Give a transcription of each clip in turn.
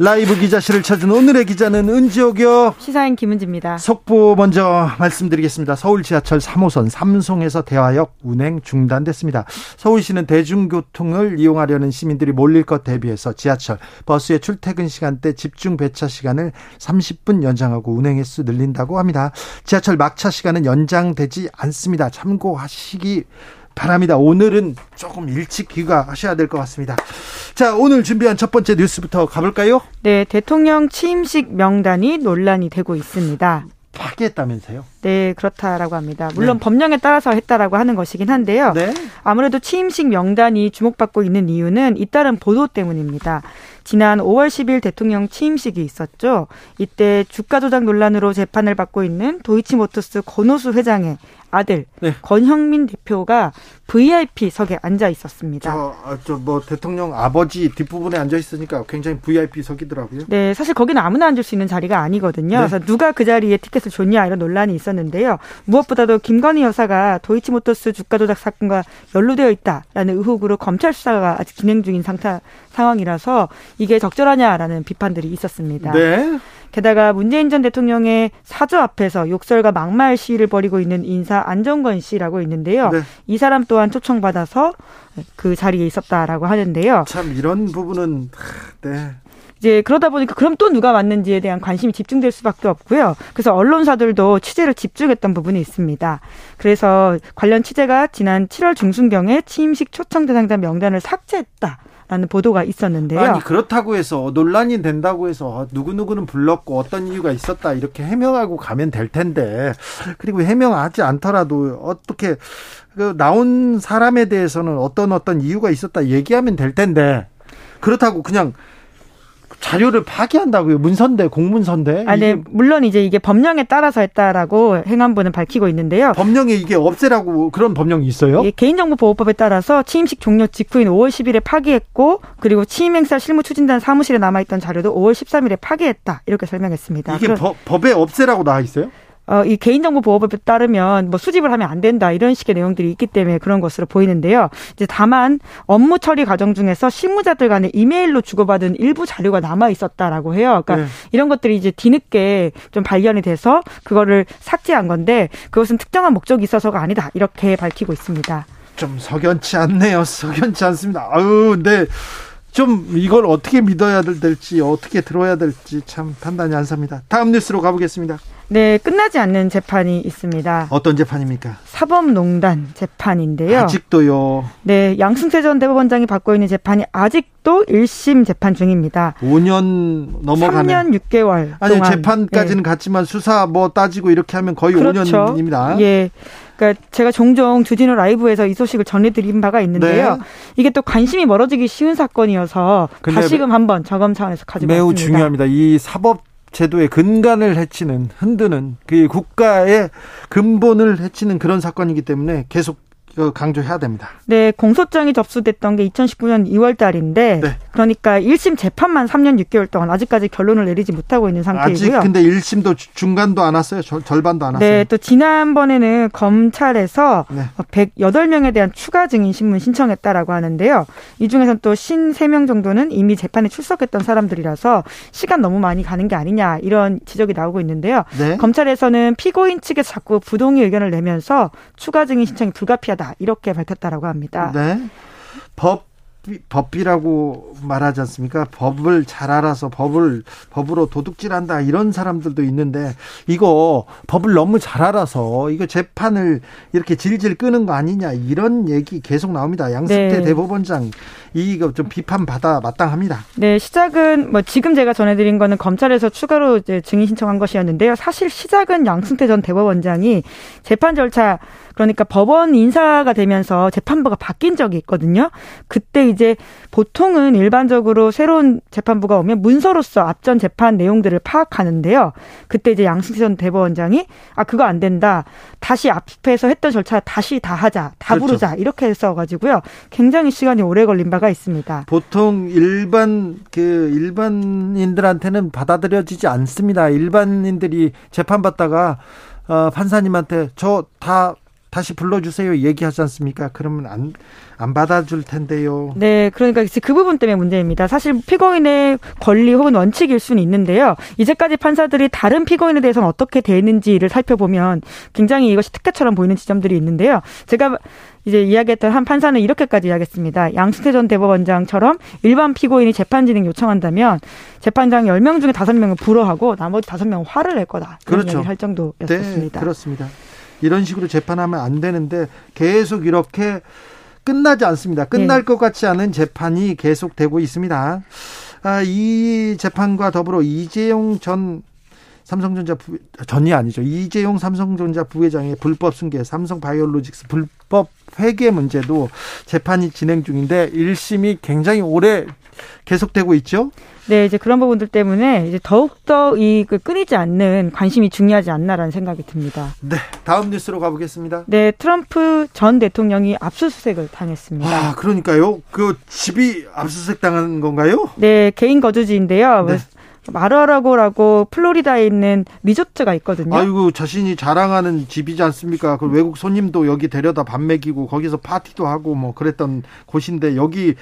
라이브 기자실을 찾은 오늘의 기자는 은지옥이요. 시사인 김은지입니다. 속보 먼저 말씀드리겠습니다. 서울 지하철 3호선 삼송에서 대화역 운행 중단됐습니다. 서울시는 대중교통을 이용하려는 시민들이 몰릴 것 대비해서 지하철, 버스의 출퇴근 시간대 집중 배차 시간을 30분 연장하고 운행 횟수 늘린다고 합니다. 지하철 막차 시간은 연장되지 않습니다. 참고하시기 바랍니다. 오늘은 조금 일찍 귀가하셔야 될 것 같습니다. 자, 오늘 준비한 첫 번째 뉴스부터 가볼까요? 네, 대통령 취임식 명단이 논란이 되고 있습니다. 파기했다면서요? 네, 그렇다라고 합니다. 물론 네. 법령에 따라서 했다라고 하는 것이긴 한데요. 네. 아무래도 취임식 명단이 주목받고 있는 이유는 잇따른 보도 때문입니다. 지난 5월 10일 대통령 취임식이 있었죠. 이때 주가 조작 논란으로 재판을 받고 있는 도이치모터스 권호수 회장의 아들 네. 권형민 대표가 VIP석에 앉아 있었습니다. 저뭐 아, 대통령 아버지 뒷부분에 앉아 있으니까 굉장히 VIP석이더라고요. 네, 사실 거기는 아무나 앉을 수 있는 자리가 아니거든요. 네. 그래서 누가 그 자리에 티켓을 줬냐 이런 논란이 있었는데요. 무엇보다도 김건희 여사가 도이치모터스 주가 조작 사건과 연루되어 있다라는 의혹으로 검찰 수사가 아직 진행 중인 상태 상황이라서 이게 적절하냐라는 비판들이 있었습니다. 네. 게다가 문재인 전 대통령의 사저 앞에서 욕설과 막말 시위를 벌이고 있는 인사 안정권 씨라고 있는데요. 네. 이 사람 또한 초청받아서 그 자리에 있었다라고 하는데요. 참 이런 부분은 네. 이제 그러다 보니까 그럼 또 누가 맞는지에 대한 관심이 집중될 수밖에 없고요. 그래서 언론사들도 취재를 집중했던 부분이 있습니다. 그래서 관련 취재가 지난 7월 중순경에 취임식 초청 대상자 명단을 삭제했다. 라는 보도가 있었는데요. 아니 그렇다고 해서 논란이 된다고 해서 누구 누구는 불렀고 어떤 이유가 있었다 이렇게 해명하고 가면 될 텐데 그리고 해명하지 않더라도 어떻게 그 나온 사람에 대해서는 어떤 어떤 이유가 있었다 얘기하면 될 텐데 그렇다고 그냥 자료를 파기한다고요? 문선대, 공문선대? 아, 네. 물론 이제 이게 법령에 따라서 했다라고 행안부는 밝히고 있는데요. 법령에 이게 없애라고 그런 법령이 있어요? 예, 개인정보보호법에 따라서 취임식 종료 직후인 5월 10일에 파기했고 그리고 취임행사 실무추진단 사무실에 남아있던 자료도 5월 13일에 파기했다. 이렇게 설명했습니다. 이게 법, 법에 없애라고 나와 있어요? 어, 이 개인정보 보호법에 따르면 뭐 수집을 하면 안 된다 이런 식의 내용들이 있기 때문에 그런 것으로 보이는데요. 이제 다만 업무 처리 과정 중에서 실무자들 간에 이메일로 주고받은 일부 자료가 남아 있었다라고 해요. 그러니까 네. 이런 것들이 이제 뒤늦게 좀 발견이 돼서 그거를 삭제한 건데 그것은 특정한 목적이 있어서가 아니다 이렇게 밝히고 있습니다. 좀 석연치 않네요. 석연치 않습니다. 아유, 네. 좀 이걸 어떻게 믿어야 될지 어떻게 들어야 될지 참 판단이 안 삽니다. 다음 뉴스로 가보겠습니다. 네, 끝나지 않는 재판이 있습니다. 어떤 재판입니까? 사법농단 재판인데요. 아직도요. 네, 양승태 전 대법원장이 받고 있는 재판이 아직도 1심 재판 중입니다. 5년 넘어가네. 3년 6개월. 아니, 동안. 재판까지는 네. 갔지만 수사 뭐 따지고 이렇게 하면 거의 그렇죠. 5년입니다. 예. 그러니까 제가 종종 주진우 라이브에서 이 소식을 전해드린 바가 있는데요. 네. 이게 또 관심이 멀어지기 쉬운 사건이어서 다시금 한번 점검 차원에서 가지고 매우 왔습니다. 중요합니다. 이 사법 제도의 근간을 해치는 흔드는 그 국가의 근본을 해치는 그런 사건이기 때문에 계속 강조해야 됩니다. 네, 공소장이 접수됐던 게 2019년 2월 달인데 네. 그러니까 1심 재판만 3년 6개월 동안 아직까지 결론을 내리지 못하고 있는 상태이고요. 아직 근데 1심도 중간도 안 왔어요. 절 반도 안 왔어요. 네, 또 지난번에는 검찰에서 네. 108명에 대한 추가 증인 신문 신청했다라고 하는데요. 이 중에서는 또 53명 정도는 이미 재판에 출석했던 사람들이라서 시간 너무 많이 가는 게 아니냐 이런 지적이 나오고 있는데요. 네. 검찰에서는 피고인 측에서 자꾸 부동의 의견을 내면서 추가 증인 신청이 불가피하다 것이다. 이렇게 밝혔다라고 합니다. 네. 법 법비라고 말하지 않습니까? 법을 잘 알아서 법을 법으로 도둑질한다 이런 사람들도 있는데 이거 법을 너무 잘 알아서 이거 재판을 이렇게 질질 끄는 거 아니냐 이런 얘기 계속 나옵니다. 양승태 네. 대법원장 이거 좀 비판 받아 마땅합니다. 네, 시작은 뭐 지금 제가 전해드린 거는 검찰에서 추가로 이제 증인 신청한 것이었는데요. 사실 시작은 양승태 전 대법원장이 재판 절차 그러니까 법원 인사가 되면서 재판부가 바뀐 적이 있거든요. 그때 이제 보통은 일반적으로 새로운 재판부가 오면 문서로서 앞전 재판 내용들을 파악하는데요. 그때 이제 양승태 전 대법원장이 아 그거 안 된다. 다시 앞에서 했던 절차 다시 다 하자. 다 그렇죠. 부르자. 이렇게 했어 가지고요. 굉장히 시간이 오래 걸린 바가 있습니다. 보통 일반 그 일반인들한테는 받아들여지지 않습니다. 일반인들이 재판 받다가 어, 판사님한테 저 다 다시 불러주세요 얘기하지 않습니까? 그러면 안, 안 받아줄 텐데요. 네, 그러니까 그 부분 때문에 문제입니다. 사실 피고인의 권리 혹은 원칙일 수는 있는데요. 이제까지 판사들이 다른 피고인에 대해서는 어떻게 대했는지를 살펴보면 굉장히 이것이 특혜처럼 보이는 지점들이 있는데요. 제가 이제 이야기했던 한 판사는 이렇게까지 이야기했습니다. 양승태 전 대법원장처럼 일반 피고인이 재판 진행 요청한다면 재판장 10명 중에 5명을 불허하고 나머지 5명은 화를 낼 거다. 그런 그렇죠. 할 정도였습니다. 네, 그렇습니다. 이런 식으로 재판하면 안 되는데 계속 이렇게 끝나지 않습니다. 끝날 네. 것 같지 않은 재판이 계속되고 있습니다. 아, 이 재판과 더불어 이재용 전 삼성전자 부, 전이 아니죠. 이재용 삼성전자 부회장의 불법 승계, 삼성 바이오로직스 불법 회계 문제도 재판이 진행 중인데 1심이 굉장히 오래 계속되고 있죠. 네, 이제 그런 부분들 때문에 이제 더욱더 이그 끊이지 않는 관심이 중요하지 않나라는 생각이 듭니다. 네, 다음 뉴스로 가보겠습니다. 네, 트럼프 전 대통령이 압수수색을 당했습니다. 아, 그러니까요. 그 집이 압수수색 당한 건가요? 네, 개인 거주지인데요. 네. 마르라고라고 플로리다에 있는 리조트가 있거든요. 아이고 자신이 자랑하는 집이지 않습니까? 그 외국 손님도 여기 데려다 밥 먹이고 거기서 파티도 하고 뭐 그랬던 곳인데 여기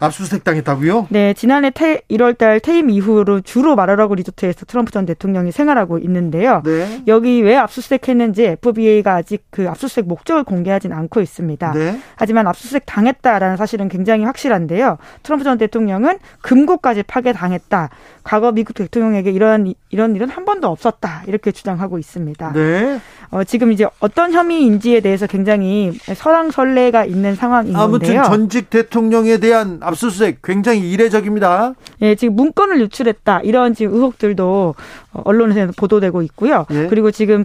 압수수색 당했다고요? 네, 지난해 태, 1월 달 퇴임 이후로 주로 마라라고 리조트에서 트럼프 전 대통령이 생활하고 있는데요. 네. 여기 왜 압수수색했는지 FBI가 아직 그 압수수색 목적을 공개하진 않고 있습니다. 네. 하지만 압수수색 당했다라는 사실은 굉장히 확실한데요. 트럼프 전 대통령은 금고까지 파괴당했다. 과거 미국 대통령에게 이런 이런 일은 한 번도 없었다. 이렇게 주장하고 있습니다. 네. 어, 지금 이제 어떤 혐의인지에 대해서 굉장히 설왕설래가 있는 상황인 아무튼 전직 대통령에 대한 압수수색 굉장히 이례적입니다. 예, 지금 문건을 유출했다 이런 지금 의혹들도 언론에서 보도되고 있고요. 예. 그리고 지금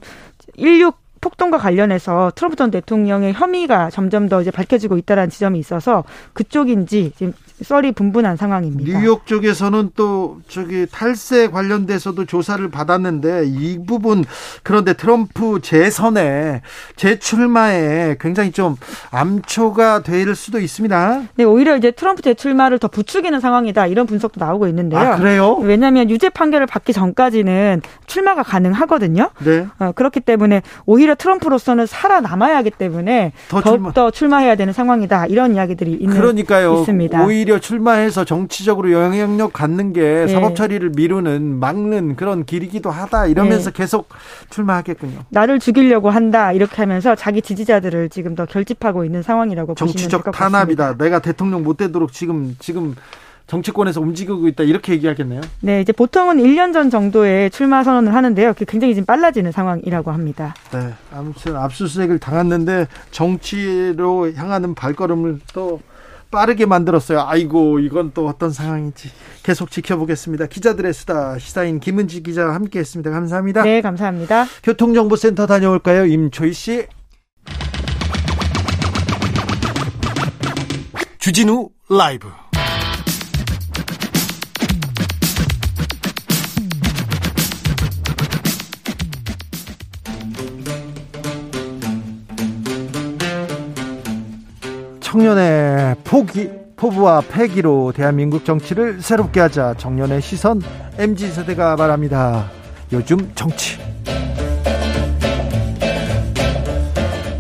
16 폭동과 관련해서 트럼프 전 대통령의 혐의가 점점 더 이제 밝혀지고 있다는 지점이 있어서 그쪽인지 지금 썰이 분분한 상황입니다. 뉴욕 쪽에서는 또 저기 탈세 관련돼서도 조사를 받았는데 이 부분 그런데 트럼프 재선에 재출마에 굉장히 좀 암초가 될 수도 있습니다. 네, 오히려 이제 트럼프 재출마를 더 부추기는 상황이다 이런 분석도 나오고 있는데요. 아, 그래요? 왜냐하면 유죄 판결을 받기 전까지는 출마가 가능하거든요. 네. 어, 그렇기 때문에 오히려 트럼프로서는 살아남아야 하기 때문에 더 더욱더 출마. 해야 되는 상황이다 이런 이야기들이 있는 그러니까요. 있습니다. 오히려 출마해서 정치적으로 영향력 갖는 게 네. 사법 처리를 미루는 막는 그런 길이기도 하다 이러면서 네. 계속 출마하겠군요. 나를 죽이려고 한다 이렇게 하면서 자기 지지자들을 지금 더 결집하고 있는 상황이라고 정치적 탄압이다. 내가 대통령 못 되도록 지금 지금 정치권에서 움직이고 있다 이렇게 얘기하겠네요. 네, 이제 보통은 1년 전 정도에 출마 선언을 하는데요. 굉장히 지금 빨라지는 상황이라고 합니다. 네, 아무튼 압수수색을 당했는데 정치로 향하는 발걸음을 또 빠르게 만들었어요. 아이고 이건 또 어떤 상황인지 계속 지켜보겠습니다. 기자들의 수다 시사인 김은지 기자와 함께했습니다. 감사합니다. 네, 감사합니다. 교통정보센터 다녀올까요, 임초희 씨? 주진우 라이브. 청년의 포기, 포부와 패기로 대한민국 정치를 새롭게 하자 청년의 시선 MZ세대가 말합니다. 요즘 정치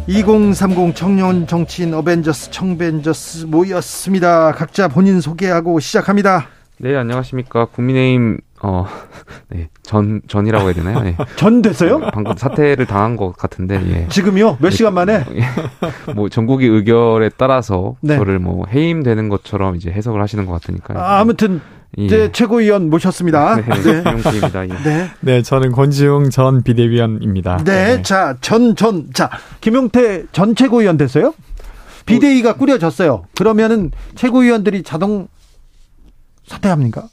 2030 청년 정치인 어벤져스 청벤져스 모였습니다. 각자 본인 소개하고 시작합니다. 네, 안녕하십니까. 국민의힘 어, 네, 전, 전이라고 해야 되나요? 네. 전 됐어요? 방금 사퇴를 당한 것 같은데, 예. 지금요? 몇 네, 시간 만에? 예. 뭐, 전국의 의결에 따라서 네. 저를 뭐, 해임되는 것처럼 이제 해석을 하시는 것 같으니까. 아, 아무튼, 예. 네, 최고위원 모셨습니다. 네, 네. 김용기입니다. 예. 네. 네, 저는 권지웅 전 비대위원입니다. 네, 네, 자, 전, 전, 자, 김용태 전 최고위원 됐어요? 비대위가 꾸려졌어요. 그러면은 최고위원들이 자동 사퇴합니까?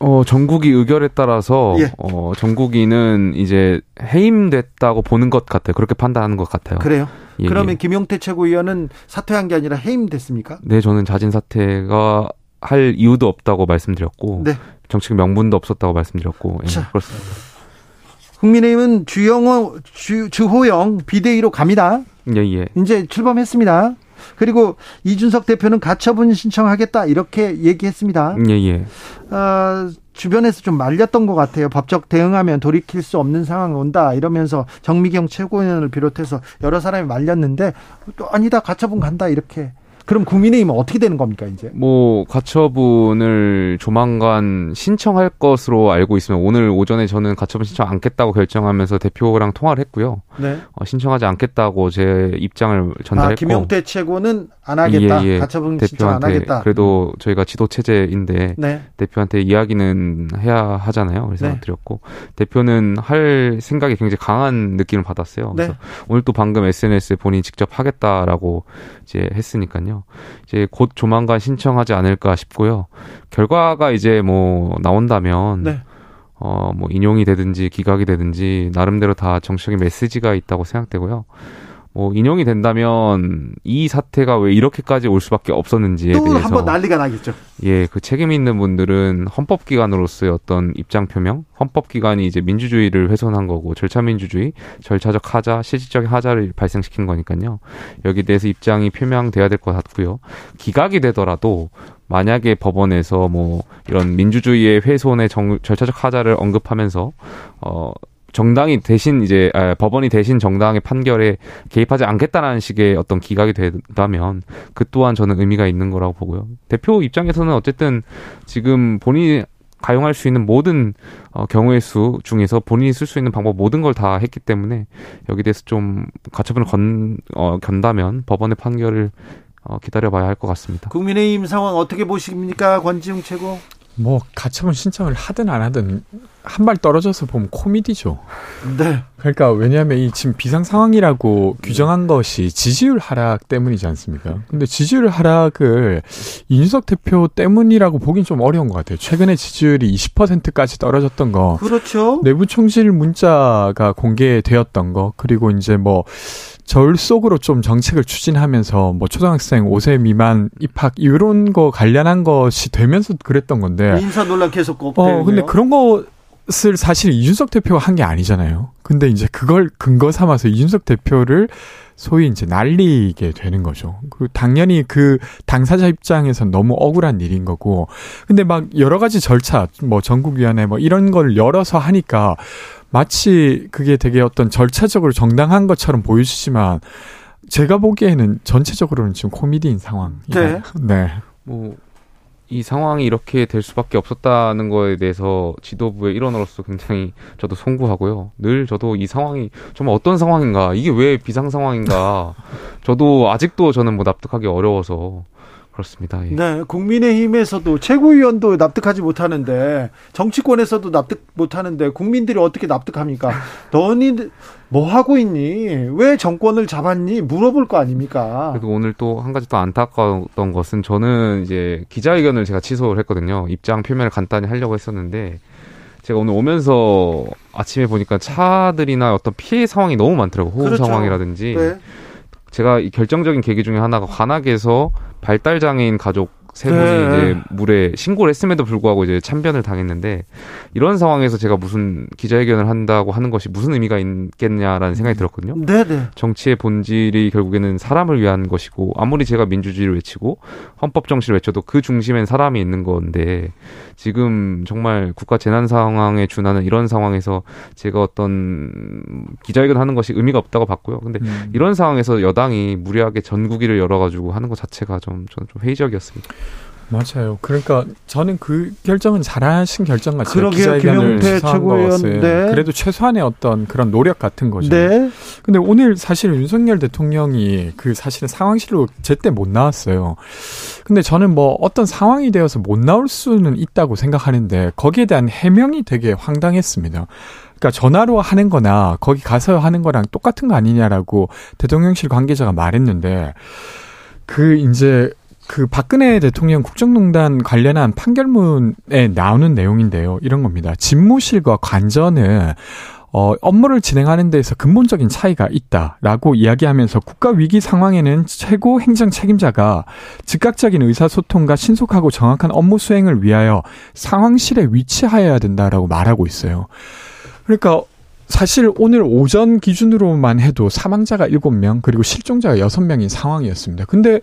어, 전국이 의결에 따라서 예. 어, 전국위는 이제 해임됐다고 보는 것 같아요. 그렇게 판단하는 것 같아요. 그래요? 예, 그러면 예. 김용태 최고위원은 사퇴한 게 아니라 해임됐습니까? 네, 저는 자진 사퇴가 할 이유도 없다고 말씀드렸고 네. 정책 명분도 없었다고 말씀드렸고 예, 자, 그렇습니다. 국민의힘은 주영호 주, 주호영 비대위로 갑니다. 예, 예. 이제 출범했습니다. 그리고 이준석 대표는 가처분 신청하겠다 이렇게 얘기했습니다. 예, 예. 어, 주변에서 좀 말렸던 것 같아요. 법적 대응하면 돌이킬 수 없는 상황 온다 이러면서 정미경 최고위원을 비롯해서 여러 사람이 말렸는데 또 아니다 가처분 간다 이렇게 그럼 국민의힘은 어떻게 되는 겁니까 이제? 뭐 가처분을 조만간 신청할 것으로 알고 있으면 오늘 오전에 저는 가처분 신청 않겠다고 결정하면서 대표랑 통화를 했고요. 네. 어, 신청하지 않겠다고 제 입장을 전달했고. 아, 김용태 최고는 안 하겠다. 예, 예. 가처분 신청 안 하겠다. 그래도 저희가 지도 체제인데 네. 대표한테 이야기는 해야 하잖아요. 그래서 네. 드렸고 대표는 할 생각이 굉장히 강한 느낌을 받았어요. 그래서 네. 오늘 또 방금 SNS에 본인이 직접 하겠다라고 이제 했으니까요. 이제 곧 조만간 신청하지 않을까 싶고요. 결과가 이제 뭐 나온다면 네. 어, 뭐 인용이 되든지 기각이 되든지 나름대로 다 정치적인 메시지가 있다고 생각되고요. 뭐 인용이 된다면 이 사태가 왜 이렇게까지 올 수밖에 없었는지에 대해서 한번 난리가 나겠죠. 예, 그 책임 있는 분들은 헌법기관으로서의 어떤 입장 표명, 헌법기관이 이제 민주주의를 훼손한 거고 절차 민주주의, 절차적 하자, 실질적인 하자를 발생시킨 거니까요. 여기 대해서 입장이 표명돼야 될 것 같고요. 기각이 되더라도 만약에 법원에서 뭐 이런 민주주의의 훼손의 정, 절차적 하자를 언급하면서 어 정당이 대신 이제 아, 법원이 대신 정당의 판결에 개입하지 않겠다라는 식의 어떤 기각이 된다면 그 또한 저는 의미가 있는 거라고 보고요. 대표 입장에서는 어쨌든 지금 본인이 가용할 수 있는 모든 어, 경우의 수 중에서 본인이 쓸 수 있는 방법 모든 걸 다 했기 때문에 여기 대해서 좀 가처분을 건 어, 견다면 법원의 판결을 어, 기다려봐야 할 것 같습니다. 국민의힘 상황 어떻게 보십니까, 권지웅 최고? 뭐 가처분 신청을 하든 안 하든 한 발 떨어져서 보면 코미디죠. 네. 그러니까 왜냐하면 이 지금 비상 상황이라고 네. 규정한 것이 지지율 하락 때문이지 않습니까? 근데 지지율 하락을 이준석 대표 때문이라고 보긴 좀 어려운 것 같아요. 최근에 지지율이 20%까지 떨어졌던 거. 그렇죠. 내부 총실 문자가 공개되었던 거 그리고 이제 뭐 저울속으로 좀 정책을 추진하면서 뭐 초등학생 5세 미만 입학 이런 거 관련한 것이 되면서 그랬던 건데 인사 논란 계속 어 근데 그런 것을 사실 이준석 대표가 한 게 아니잖아요. 근데 이제 그걸 근거 삼아서 이준석 대표를 소위 이제 날리게 되는 거죠. 그 당연히 그 당사자 입장에서 너무 억울한 일인 거고. 근데 막 여러 가지 절차, 뭐 전국위원회 뭐 이런 걸 열어서 하니까 마치 그게 되게 어떤 절차적으로 정당한 것처럼 보여지지만 제가 보기에는 전체적으로는 지금 코미디인 상황. 네. 네. 뭐, 이 상황이 이렇게 될 수밖에 없었다는 거에 대해서 지도부의 일원으로서 굉장히 저도 송구하고요. 늘 저도 이 상황이 정말 어떤 상황인가, 이게 왜 비상 상황인가, 저도 아직도 저는 뭐 납득하기 어려워서 그렇습니다. 예. 네, 국민의힘에서도 최고위원도 납득하지 못하는데 정치권에서도 납득 못하는데 국민들이 어떻게 납득합니까? 너희들 뭐 하고 있니? 왜 정권을 잡았니? 물어볼 거 아닙니까? 그래도 오늘 또 한 가지 또 안타까웠던 것은 저는 이제 기자회견을 제가 취소를 했거든요. 입장 표명을 간단히 하려고 했었는데 제가 오늘 오면서 아침에 보니까 차들이나 어떤 피해 상황이 너무 많더라고요. 호우 그렇죠. 상황이라든지. 네. 제가 이 결정적인 계기 중에 하나가 관악에서 발달 장애인 가족 세 분이 네. 이제 물에 신고를 했음에도 불구하고 이제 참변을 당했는데 이런 상황에서 제가 무슨 기자회견을 한다고 하는 것이 무슨 의미가 있겠냐라는 생각이 들었거든요. 네네. 네. 정치의 본질이 결국에는 사람을 위한 것이고 아무리 제가 민주주의를 외치고 헌법 정신을 외쳐도 그 중심엔 사람이 있는 건데 지금 정말 국가 재난 상황에 준하는 이런 상황에서 제가 어떤 기자회견 하는 것이 의미가 없다고 봤고요. 근데 음. 이런 상황에서 여당이 무리하게 전국위를 열어가지고 하는 것 자체가 좀 저는 좀 회의적이었습니다. 맞아요. 그러니까 저는 그 결정은 잘하신 결정 같아요. 그러게요. 김영태 최고위원. 네. 그래도 최소한의 어떤 그런 노력 같은 거죠. 네. 근데 오늘 사실 윤석열 대통령이 그 사실은 상황실로 제때 못 나왔어요. 근데 저는 뭐 어떤 상황이 되어서 못 나올 수는 있다고 생각하는데 거기에 대한 해명이 되게 황당했습니다. 그러니까 전화로 하는 거나 거기 가서 하는 거랑 똑같은 거 아니냐라고 대통령실 관계자가 말했는데 그 이제 그 박근혜 대통령 국정농단 관련한 판결문에 나오는 내용인데요. 이런 겁니다. 집무실과 관전은 어, 업무를 진행하는 데에서 근본적인 차이가 있다라고 이야기하면서 국가 위기 상황에는 최고 행정 책임자가 즉각적인 의사소통과 신속하고 정확한 업무 수행을 위하여 상황실에 위치하여야 된다라고 말하고 있어요. 그러니까 사실 오늘 오전 기준으로만 해도 사망자가 7명 그리고 실종자가 6명인 상황이었습니다. 근데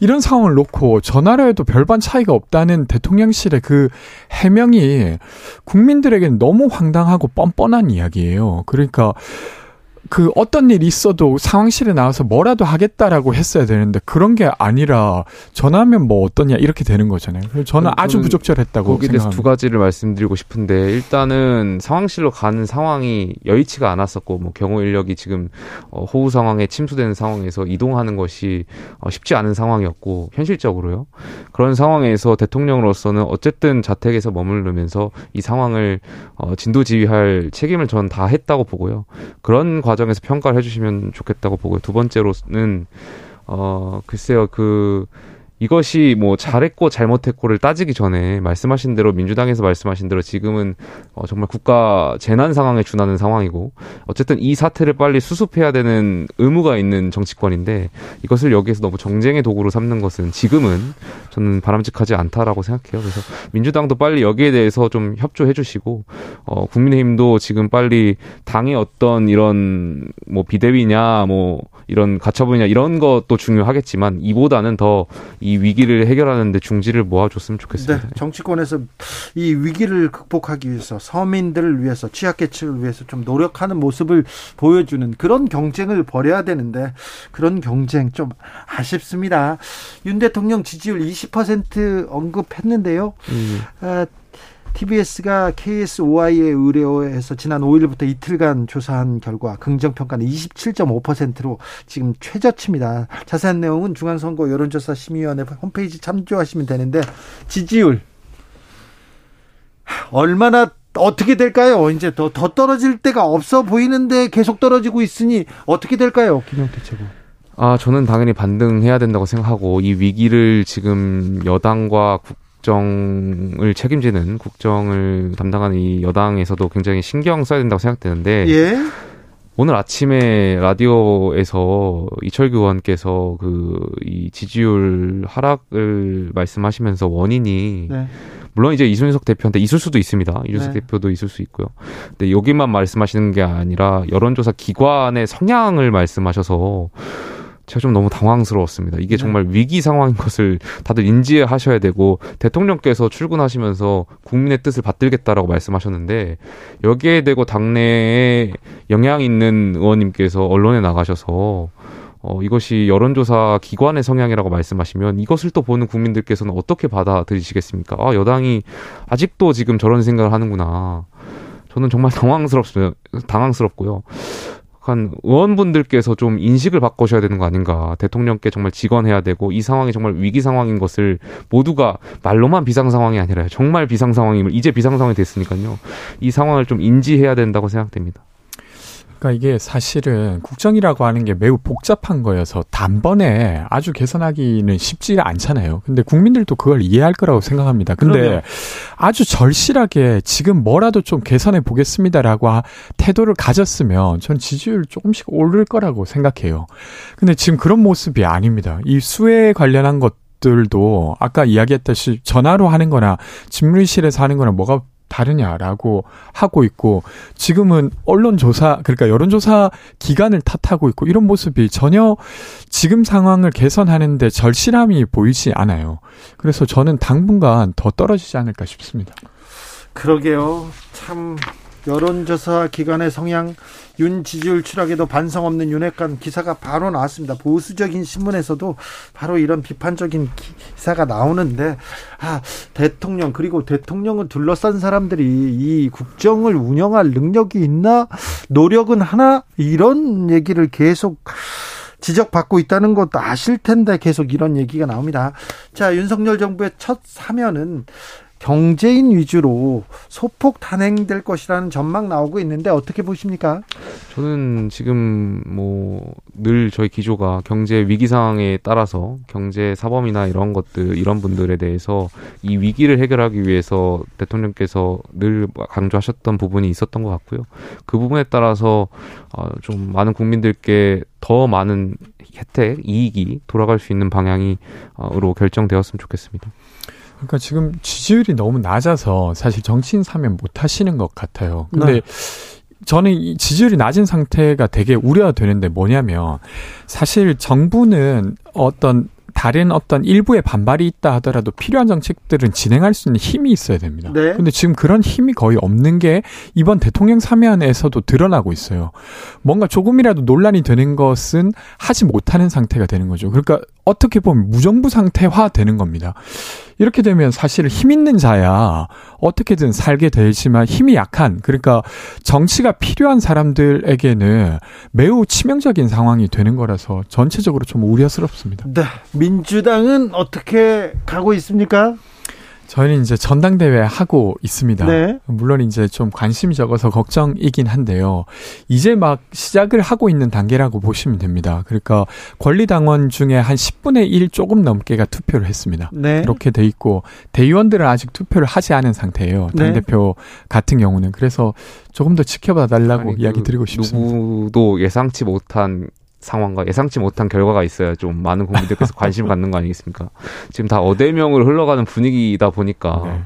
이런 상황을 놓고 전화로해도 별반 차이가 없다는 대통령실의 그 해명이 국민들에게는 너무 황당하고 뻔뻔한 이야기예요. 그러니까 그 어떤 일이 있어도 상황실에 나와서 뭐라도 하겠다라고 했어야 되는데 그런 게 아니라 전화하면 뭐 어떠냐 이렇게 되는 거잖아요. 그래서 저는 아주 부적절했다고 거기에 대해서 두 가지를 말씀드리고 싶은데 일단은 상황실로 가는 상황이 여의치가 않았었고 뭐 경호 인력이 지금 어, 호우 상황에 침수되는 상황에서 이동하는 것이 어, 쉽지 않은 상황이었고 현실적으로요. 그런 상황에서 대통령으로서는 어쨌든 자택에서 머무르면서 이 상황을 어, 진도지휘할 책임을 전 다 했다고 보고요. 그런 과 과정에서 평가를 해주시면 좋겠다고 보고요. 두 번째로는 어 글쎄요 그 이것이 뭐 잘했고 잘못했고를 따지기 전에 말씀하신 대로 민주당에서 말씀하신 대로 지금은 어 정말 국가 재난 상황에 준하는 상황이고 어쨌든 이 사태를 빨리 수습해야 되는 의무가 있는 정치권인데 이것을 여기에서 너무 정쟁의 도구로 삼는 것은 지금은 저는 바람직하지 않다라고 생각해요. 그래서 민주당도 빨리 여기에 대해서 좀 협조해 주시고 어 국민의힘도 지금 빨리 당의 어떤 이런 뭐 비대위냐 뭐 이런 가처분이냐 이런 것도 중요하겠지만 이보다는 더이 위기를 해결하는데 중지를 모아줬으면 좋겠습니다. 네, 정치권에서 이 위기를 극복하기 위해서 서민들을 위해서 취약계층을 위해서 좀 노력하는 모습을 보여주는 그런 경쟁을 벌여야 되는데 그런 경쟁 좀 아쉽습니다. 윤 대통령 지지율 20% 언급했는데요. 음. 아, TBS가 KSOI에 의뢰해서 지난 5일부터 이틀간 조사한 결과 긍정평가는 27.5%로 지금 최저치입니다. 자세한 내용은 중앙선거 여론조사 심의위원회 홈페이지 참조하시면 되는데 지지율 얼마나 어떻게 될까요? 이제 더, 더 떨어질 때가 없어 보이는데 계속 떨어지고 있으니 어떻게 될까요? 김영태 최고. 아, 저는 당연히 반등해야 된다고 생각하고 이 위기를 지금 여당과 국 국정을 책임지는 국정을 담당하는 이 여당에서도 굉장히 신경 써야 된다고 생각되는데 예? 오늘 아침에 라디오에서 이철규 의원께서 그 이 지지율 하락을 말씀하시면서 원인이 네. 물론 이제 이준석 대표한테 있을 수도 있습니다. 이준석 네. 대표도 있을 수 있고요. 근데 여기만 말씀하시는 게 아니라 여론조사 기관의 성향을 말씀하셔서 제가 좀 너무 당황스러웠습니다. 이게 네. 정말 위기 상황인 것을 다들 인지하셔야 되고 대통령께서 출근하시면서 국민의 뜻을 받들겠다라고 말씀하셨는데 여기에 대고 당내에 영향 있는 의원님께서 언론에 나가셔서 어, 이것이 여론조사 기관의 성향이라고 말씀하시면 이것을 또 보는 국민들께서는 어떻게 받아들이시겠습니까? 아, 여당이 아직도 지금 저런 생각을 하는구나. 저는 정말 당황스럽습니다. 당황스럽고요. 한 의원분들께서 좀 인식을 바꾸셔야 되는 거 아닌가. 대통령께 정말 직언해야 되고 이 상황이 정말 위기 상황인 것을 모두가 말로만 비상 상황이 아니라 정말 비상 상황임을 이제 비상 상황이 됐으니까요. 이 상황을 좀 인지해야 된다고 생각됩니다. 그러니까 이게 사실은 국정이라고 하는 게 매우 복잡한 거여서 단번에 아주 개선하기는 쉽지가 않잖아요. 근데 국민들도 그걸 이해할 거라고 생각합니다. 근데 그러면. 아주 절실하게 지금 뭐라도 좀 개선해 보겠습니다라고 태도를 가졌으면 전 지지율 조금씩 오를 거라고 생각해요. 근데 지금 그런 모습이 아닙니다. 이 수에 관련한 것 들도 아까 이야기했듯이 전화로 하는 거나 집무실에서 하는 거나 뭐가 다르냐라고 하고 있고 지금은 언론 조사 그러니까 여론 조사 기간을 탓하고 있고 이런 모습이 전혀 지금 상황을 개선하는데 절실함이 보이지 않아요. 그래서 저는 당분간 더 떨어지지 않을까 싶습니다. 그러게요. 참 여론조사 기관의 성향 윤 지지율 추락에도 반성 없는 윤핵관 기사가 바로 나왔습니다. 보수적인 신문에서도 바로 이런 비판적인 기사가 나오는데 아 대통령 그리고 대통령을 둘러싼 사람들이 이 국정을 운영할 능력이 있나 노력은 하나 이런 얘기를 계속 지적받고 있다는 것도 아실 텐데 계속 이런 얘기가 나옵니다. 자 윤석열 정부의 첫 사면은 경제인 위주로 소폭 단행될 것이라는 전망 나오고 있는데 어떻게 보십니까? 저는 지금 뭐 늘 저희 기조가 경제 위기 상황에 따라서 경제 사범이나 이런 것들 이런 분들에 대해서 이 위기를 해결하기 위해서 대통령께서 늘 강조하셨던 부분이 있었던 것 같고요. 그 부분에 따라서 어, 좀 많은 국민들께 더 많은 혜택, 이익이 돌아갈 수 있는 방향이로 결정되었으면 좋겠습니다. 그러니까 지금 지지율이 너무 낮아서 사실 정치인 사면 못 하시는 것 같아요. 근데 네. 저는 이 지지율이 낮은 상태가 되게 우려가 되는데 뭐냐면 사실 정부는 어떤 다른 어떤 일부의 반발이 있다 하더라도 필요한 정책들은 진행할 수 있는 힘이 있어야 됩니다. 네. 근데 지금 그런 힘이 거의 없는 게 이번 대통령 사면에서도 드러나고 있어요. 뭔가 조금이라도 논란이 되는 것은 하지 못하는 상태가 되는 거죠. 그러니까 어떻게 보면 무정부 상태화 되는 겁니다. 이렇게 되면 사실 힘 있는 자야 어떻게든 살게 되지만 힘이 약한 그러니까 정치가 필요한 사람들에게는 매우 치명적인 상황이 되는 거라서 전체적으로 좀 우려스럽습니다. 네. 민주당은 어떻게 가고 있습니까? 저희는 이제 전당대회 하고 있습니다. 네. 물론 이제 좀 관심이 적어서 걱정이긴 한데요. 이제 막 시작을 하고 있는 단계라고 보시면 됩니다. 그러니까 권리당원 중에 한 10분의 1 조금 넘게가 투표를 했습니다. 네. 이렇게 돼 있고 대의원들은 아직 투표를 하지 않은 상태예요. 네. 당대표 네. 같은 경우는. 그래서 조금 더 지켜봐 달라고 아니, 이야기 그 드리고 싶습니다. 누구도 예상치 못한 상황과 예상치 못한 결과가 있어야 좀 많은 국민들께서 관심을 갖는 거 아니겠습니까? 지금 다 어대명으로 흘러가는 분위기이다 보니까 네.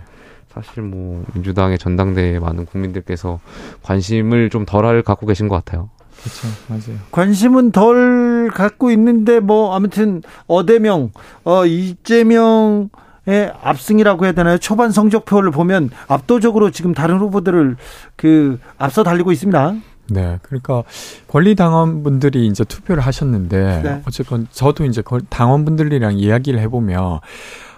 사실 뭐 민주당의 전당대회에 많은 국민들께서 관심을 좀 덜할 갖고 계신 것 같아요. 그렇죠, 맞아요. 관심은 덜 갖고 있는데 뭐 아무튼 어대명, 어 이재명 의 압승이라고 해야 되나요? 초반 성적표를 보면 압도적으로 지금 다른 후보들을 그 앞서 달리고 있습니다. 네. 그러니까 권리 당원분들이 이제 투표를 하셨는데 네. 어쨌건 저도 이제 당원분들이랑 이야기를 해보면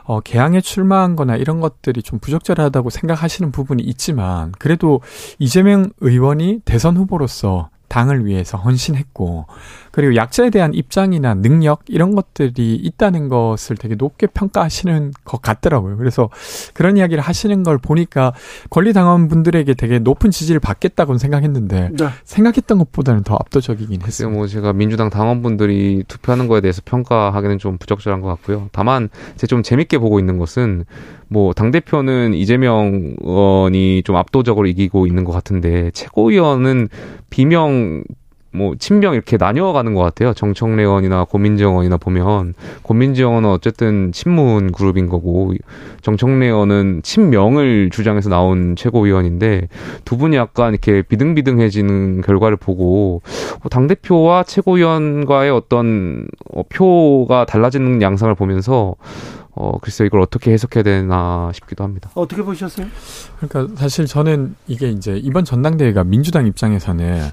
어, 개항에 출마한 거나 이런 것들이 좀 부적절하다고 생각하시는 부분이 있지만 그래도 이재명 의원이 대선 후보로서 당을 위해서 헌신했고 그리고 약자에 대한 입장이나 능력 이런 것들이 있다는 것을 되게 높게 평가하시는 것 같더라고요. 그래서 그런 이야기를 하시는 걸 보니까 권리당원 분들에게 되게 높은 지지를 받겠다고는 생각했는데 네. 생각했던 것보다는 더 압도적이긴 했어요. 뭐 제가 민주당 당원분들이 투표하는 거에 대해서 평가하기는 좀 부적절한 것 같고요. 다만 제가 좀 재밌게 보고 있는 것은 뭐 당 대표는 이재명 의원이 좀 압도적으로 이기고 있는 것 같은데 최고위원은 비명 뭐 친명 이렇게 나뉘어가는 것 같아요. 정청래 의원이나 고민정 의원이나 보면 고민정 의원은 어쨌든 친문 그룹인 거고 정청래 의원은 친명을 주장해서 나온 최고위원인데 두 분이 약간 이렇게 비등비등해지는 결과를 보고 어, 당 대표와 최고위원과의 어떤 어, 표가 달라지는 양상을 보면서 어, 글쎄 이걸 어떻게 해석해야 되나 싶기도 합니다. 어떻게 보셨어요? 그러니까 사실 저는 이게 이제 이번 전당대회가 민주당 입장에서는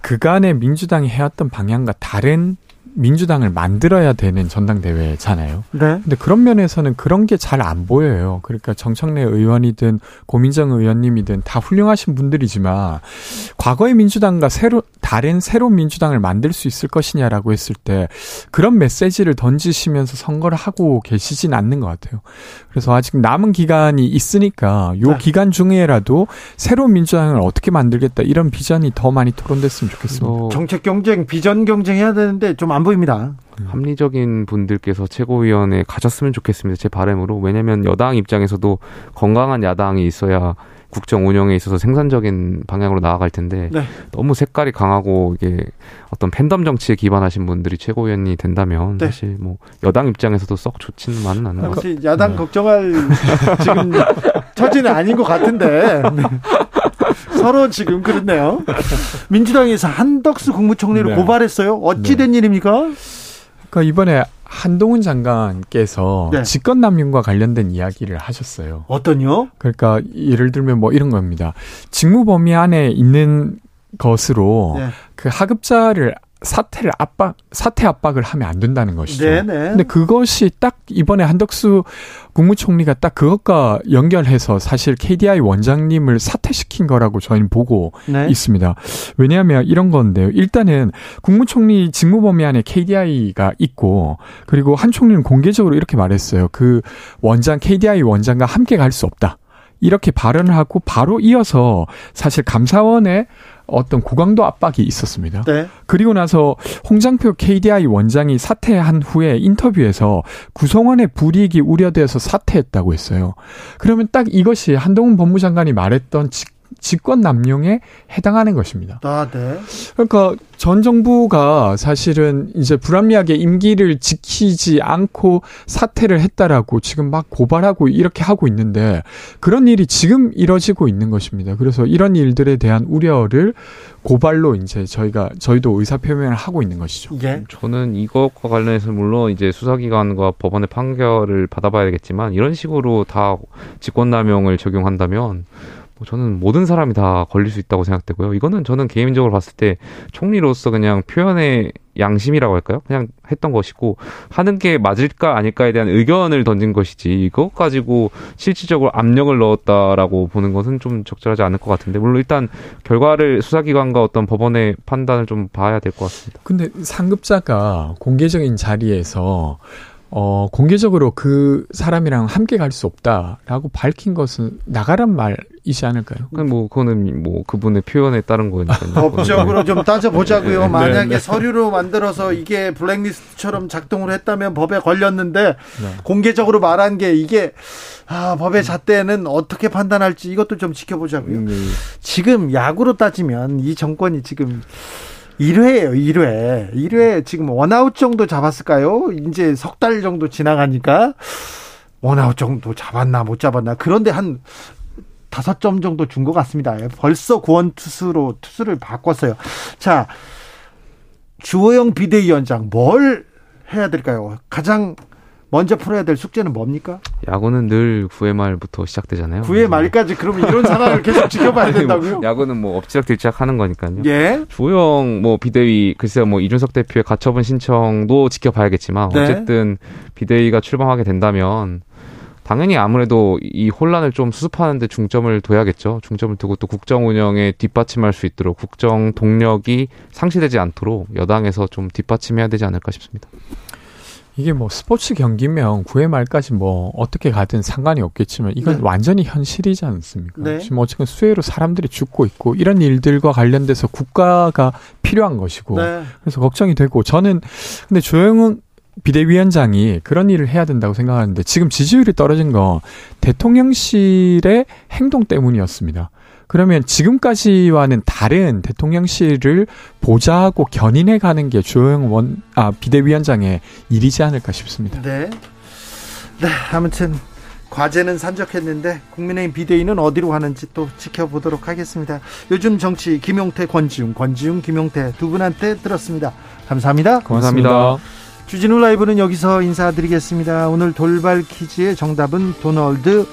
그간의 민주당이 해왔던 방향과 다른 민주당을 만들어야 되는 전당대회잖아요. 네. 근데 그런 면에서는 그런 게 잘 안 보여요. 그러니까 정청래 의원이든 고민정 의원님이든 다 훌륭하신 분들이지만 과거의 민주당과 새로 다른 새로운 민주당을 만들 수 있을 것이냐라고 했을 때 그런 메시지를 던지시면서 선거를 하고 계시진 않는 것 같아요. 그래서 아직 남은 기간이 있으니까 요 네. 기간 중에라도 새로운 민주당을 어떻게 만들겠다 이런 비전이 더 많이 토론됐으면 좋겠습니다. 어, 정책 경쟁, 비전 경쟁 해야 되는데 좀안 보입니다. 합리적인 분들께서 최고위원회 가졌으면 좋겠습니다. 제 바람으로. 왜냐하면 여당 입장에서도 건강한 야당이 있어야 국정 운영에 있어서 생산적인 방향으로 나아갈 텐데 네. 너무 색깔이 강하고 이게 어떤 팬덤 정치에 기반하신 분들이 최고위원이 된다면 네. 사실 뭐 여당 입장에서도 썩 좋지는 않은 것 같아요. 야당 네. 걱정할 지금 처지는 아닌 것 같은데 네. 서로 지금 그렇네요. 민주당에서 한덕수 국무총리를 네. 고발했어요. 어찌 된 네. 일입니까? 그러니까 이번에 한동훈 장관께서 네. 직권남용과 관련된 이야기를 하셨어요. 어떤요? 그러니까 예를 들면 뭐 이런 겁니다. 직무 범위 안에 있는 것으로 네. 그 하급자를 사태를 압박 사태 압박을 하면 안 된다는 것이죠. 네네. 근데 그것이 딱 이번에 한덕수 국무총리가 딱 그것과 연결해서 사실 KDI 원장님을 사퇴시킨 거라고 저희는 보고 네. 있습니다. 왜냐하면 이런 건데요. 일단은 국무총리 직무 범위 안에 KDI가 있고 그리고 한 총리는 공개적으로 이렇게 말했어요. 그 원장 KDI 원장과 함께 갈 수 없다. 이렇게 발언을 하고 바로 이어서 사실 감사원의 어떤 고강도 압박이 있었습니다. 네. 그리고 나서 홍장표 KDI 원장이 사퇴한 후에 인터뷰에서 구성원의 불이익이 우려돼서 사퇴했다고 했어요. 그러면 딱 이것이 한동훈 법무장관이 말했던 직 직권 남용에 해당하는 것입니다. 아, 네. 그러니까 전 정부가 사실은 이제 불합리하게 임기를 지키지 않고 사퇴를 했다라고 지금 막 고발하고 이렇게 하고 있는데 그런 일이 지금 이뤄지고 있는 것입니다. 그래서 이런 일들에 대한 우려를 고발로 이제 저희가 저희도 의사 표명을 하고 있는 것이죠. 예. 저는 이것과 관련해서 물론 이제 수사기관과 법원의 판결을 받아봐야 되겠지만 이런 식으로 다 직권남용을 적용한다면 뭐 저는 모든 사람이 다 걸릴 수 있다고 생각되고요. 이거는 저는 개인적으로 봤을 때 총리로서 그냥 표현의 양심이라고 할까요? 그냥 했던 것이고 하는 게 맞을까 아닐까에 대한 의견을 던진 것이지 이것 가지고 실질적으로 압력을 넣었다라고 보는 것은 좀 적절하지 않을 것 같은데 물론 일단 결과를 수사기관과 어떤 법원의 판단을 좀 봐야 될 것 같습니다. 근데 상급자가 공개적인 자리에서 어, 공개적으로 그 사람이랑 함께 갈 수 없다라고 밝힌 것은 나가란 말이지 않을까요? 그 뭐, 그거는 뭐 그분의 표현에 따른 거니까요. 법적으로 좀 따져보자고요. 네, 만약에 네, 네. 서류로 만들어서 이게 블랙리스트처럼 작동을 했다면 법에 걸렸는데 네. 공개적으로 말한 게 이게 아, 법의 잣대는 어떻게 판단할지 이것도 좀 지켜보자고요. 음, 지금 야구로 따지면 이 정권이 지금 1회예요, 1회. 1회 지금 원아웃 정도 잡았을까요? 이제 석 달 정도 지나가니까 원아웃 정도 잡았나 못 잡았나. 그런데 한 다섯 점 정도 준 것 같습니다. 벌써 구원 투수로 투수를 바꿨어요. 자, 주호영 비대위원장 뭘 해야 될까요? 가장 먼저 풀어야 될 숙제는 뭡니까? 야구는 늘 9회 말부터 시작되잖아요. 9회 말까지 그러면 이런 상황을 계속 지켜봐야 된다고요? 뭐, 야구는 뭐 엎치락뒤치락 하는 거니까요. 예. 주호영 뭐 비대위 글쎄요 뭐 이준석 대표의 가처분 신청도 지켜봐야겠지만 네. 어쨌든 비대위가 출범하게 된다면 당연히 아무래도 이 혼란을 좀 수습하는데 중점을 둬야겠죠. 중점을 두고 또 국정 운영에 뒷받침할 수 있도록 국정 동력이 상실되지 않도록 여당에서 좀 뒷받침해야 되지 않을까 싶습니다. 이게 뭐 스포츠 경기면 9회 말까지 뭐 어떻게 가든 상관이 없겠지만 이건 네. 완전히 현실이지 않습니까? 네. 지금 어쨌든 수해로 사람들이 죽고 있고 이런 일들과 관련돼서 국가가 필요한 것이고 네. 그래서 걱정이 되고 저는 근데 조영은 비대위원장이 그런 일을 해야 된다고 생각하는데 지금 지지율이 떨어진 건 대통령실의 행동 때문이었습니다. 그러면 지금까지와는 다른 대통령실을 보좌하고 견인해 가는 게 조영 원, 아, 비대위원장의 일이지 않을까 싶습니다. 네. 네, 아무튼 과제는 산적했는데 국민의힘 비대위는 어디로 가는지 또 지켜보도록 하겠습니다. 요즘 정치 김용태, 권지웅, 권지웅, 김용태 두 분한테 들었습니다. 감사합니다. 고맙습니다. 주진우 라이브는 여기서 인사드리겠습니다. 오늘 돌발 퀴즈의 정답은 도널드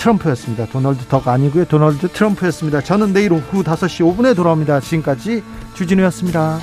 트럼프였습니다. 도널드 덕 아니고요. 도널드 트럼프였습니다. 저는 내일 오후 5시 5분에 돌아옵니다. 지금까지 주진우였습니다.